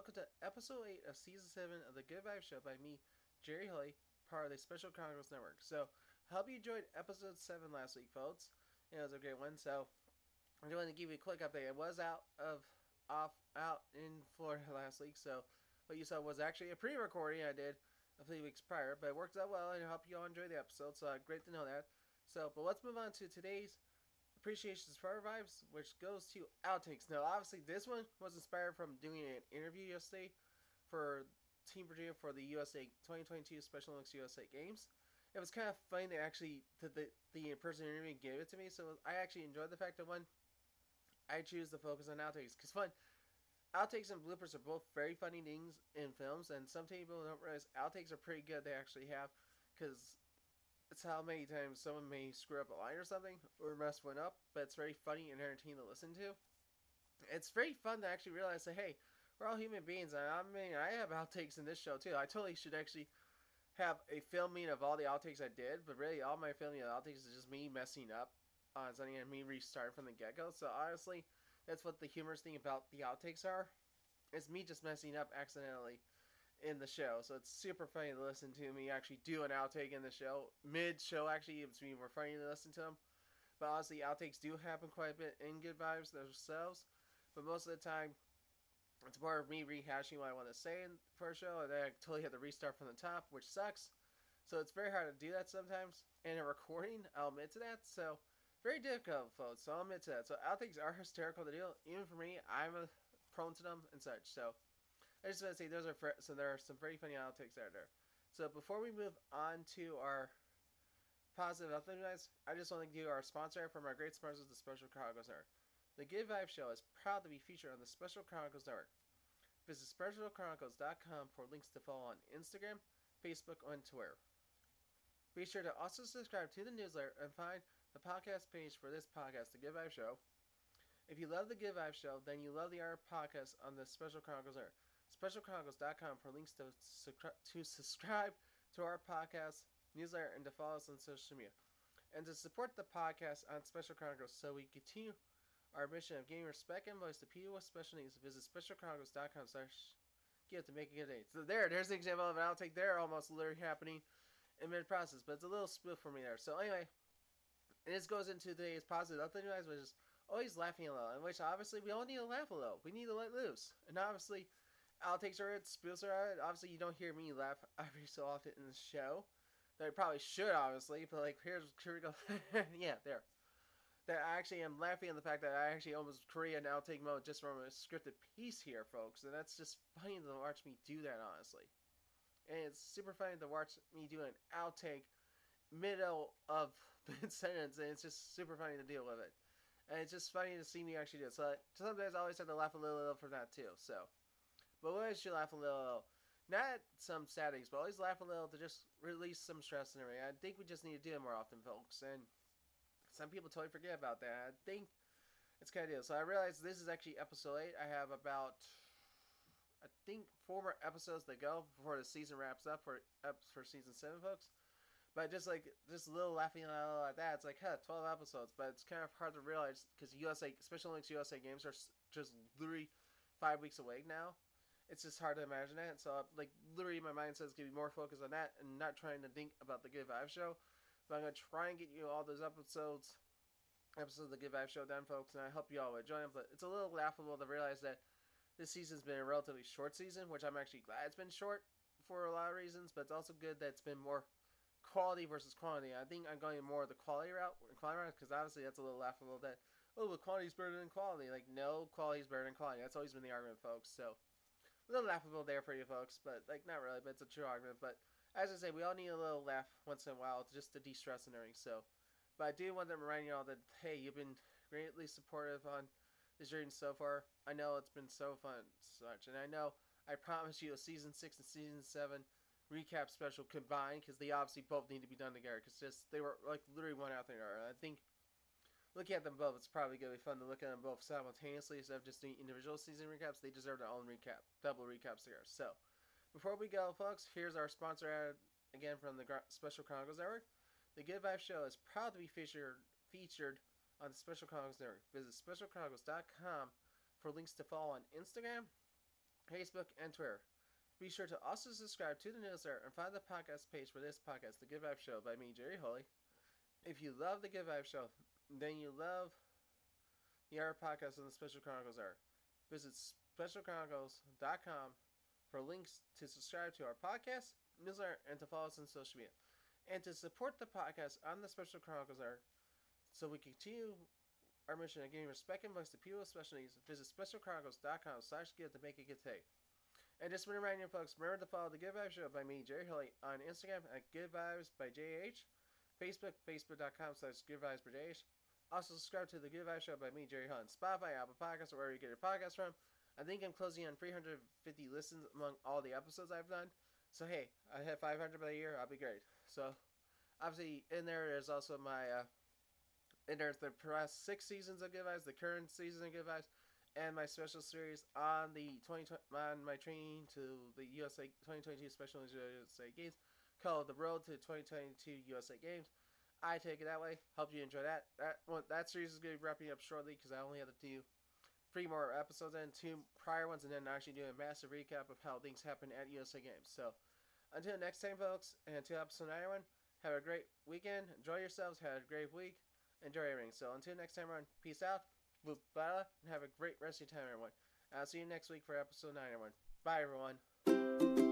Welcome to episode 8 of season 7 of the Good Vibe Show by me, Jerry Hoy, part of the Special Chronicles Network. So, hope you enjoyed episode 7 last week, folks. It was a great one. So, I just wanted to give you a quick update. I was out of off out in Florida last week, so what you saw was actually a pre-recording I did a few weeks prior, but it worked out well, and I hope you all enjoyed the episode. So, uh, great to know that. So, but let's move on to today's Appreciations for our Vibes, which goes to outtakes. Now, obviously, this one was inspired from doing an interview yesterday for Team Virginia for the USA 2022 Special Olympics USA Games. It was kind of funny to actually that the the in-person interview gave it to me, so I actually enjoyed the fact that one, I choose to focus on outtakes because fun. Outtakes and bloopers are both very funny things in films, and some people don't realize outtakes are pretty good. They actually have because it's how many times someone may screw up a line or something or mess one up, but it's very funny and entertaining to listen to. It's very fun to actually realize that hey, we're all human beings, I mean I have outtakes in this show too. I totally should actually have a filming of all the outtakes I did, but really all my filming of outtakes is just me messing up on something and me restarting from the get go. So honestly, that's what the humorous thing about the outtakes are. It's me just messing up accidentally in the show. So it's super funny to listen to me actually do an outtake in the show. Mid show, actually, it's me more funny to listen to them. But honestly, outtakes do happen quite a bit in Good Vibes themselves. But most of the time, it's more of me rehashing what I want to say in, for a show, and then I totally have to restart from the top, which sucks. So it's very hard to do that sometimes. In a recording, I'll admit to that. So very difficult, folks. So I'll admit to that. So outtakes are hysterical to do. Even for me, I'm prone to them and such. So I just want to say those are so there are some very funny outtakes out there. So before we move on to our positive guys, I just want to give our sponsor from our great sponsors, the Special Chronicles Network. The Good Vibe Show is proud to be featured on the Special Chronicles Network. Visit specialchronicles.com for links to follow on Instagram, Facebook, and Twitter. Be sure to also subscribe to the newsletter and find the podcast page for this podcast, The Good Vibe Show. If you love The Good Vibe Show, then you love the other podcast on the Special Chronicles Network specialchronicles.com for links to, to subscribe to our podcast, newsletter, and to follow us on social media. And to support the podcast on Special Chronicles so we continue our mission of giving respect and voice to people with special needs, visit specialchronicles.com slash give to make a good day. So there, there's an example of an outtake there almost literally happening in mid-process, but it's a little spoof for me there. So anyway, this goes into today's positive update, guys, which is always laughing a little, in which obviously we all need to laugh a little. We need to let loose. And obviously outtakes are it, spills are it. Obviously, you don't hear me laugh every so often in the show. That I probably should, obviously, but like here's here we go. yeah, there. That I actually am laughing at the fact that I actually almost create an outtake mode just from a scripted piece here, folks, and that's just funny to watch me do that, honestly. And it's super funny to watch me do an outtake middle of mid sentence, and it's just super funny to deal with it. And it's just funny to see me actually do it. So sometimes I always have to laugh a little, little for that too. So. But always should laugh a little. Not some things, but always laugh a little to just release some stress and everything. I think we just need to do it more often, folks. And some people totally forget about that. I think it's kind of deal. So I realize this is actually episode 8. I have about, I think, four more episodes to go before the season wraps up for for season 7, folks. But just like just a little laughing like that, it's like, huh, 12 episodes. But it's kind of hard to realize because USA, Special Olympics USA games are just literally five weeks away now it's just hard to imagine that. So, like, literally, my mind says to be more focused on that and not trying to think about the Good Vibe Show. But I'm gonna try and get you all those episodes, episodes of the Good Vibe Show done, folks, and I hope you all enjoy them. But it's a little laughable to realize that this season's been a relatively short season, which I'm actually glad it's been short for a lot of reasons. But it's also good that it's been more quality versus quantity. I think I'm going more of the quality route, quality route, because obviously that's a little laughable that oh, but quality's better than quality. Like, no, quality's better than quality. That's always been the argument, folks. So a little laughable there for you folks, but like not really, but it's a true argument. But as I say, we all need a little laugh once in a while just to de-stress and everything. So, but I do want to remind you all that hey, you've been greatly supportive on this journey so far. I know it's been so fun, such, and I know I promise you a season six and season seven recap special combined because they obviously both need to be done together because just they were like literally one after another. I think looking at them both, it's probably going to be fun to look at them both simultaneously instead of just doing individual season recaps. They deserve their own recap, double recaps here. So, before we go, folks, here's our sponsor ad again from the Special Chronicles Network. The Good Vibe Show is proud to be featured featured on the Special Chronicles Network. Visit specialchronicles.com for links to follow on Instagram, Facebook, and Twitter. Be sure to also subscribe to the newsletter and find the podcast page for this podcast, The Good Vibe Show, by me, Jerry Holy. If you love The Good Vibe Show, then you love the other podcasts on the Special Chronicles are. Visit specialchronicles.com for links to subscribe to our podcast, newsletter, and to follow us on social media. And to support the podcast on the Special Chronicles are so we continue our mission of giving respect and voice to people with special needs, visit specialchronicles.com slash give to make it good today. And just want to remind you folks, remember to follow The Good Vibes Show by me, Jerry Hilly, on Instagram at Good Vibes by JH, Facebook, facebook.com slash Good Vibes by JH. Also subscribe to The Good Vibes Show by me, Jerry Hunt, Spotify, Apple Podcasts, or wherever you get your podcasts from. I think I'm closing on 350 listens among all the episodes I've done. So hey, I hit 500 by the year, I'll be great. So obviously in there, there's also my uh, and there's the past six seasons of Good Vibes, the current season of Good Vibes, and my special series on the 2020 on my training to the USA 2022 Special USA Games called The Road to 2022 USA Games. I take it that way. Hope you enjoy that. That one, that series is going to be wrapping up shortly because I only have to do three more episodes and two prior ones, and then actually do a massive recap of how things happen at USA Games. So until next time, folks, and until episode 91, have a great weekend. Enjoy yourselves. Have a great week enjoy everything. So until next time, everyone, peace out, and have a great rest of your time, everyone. I'll see you next week for episode 9, everyone. Bye, everyone.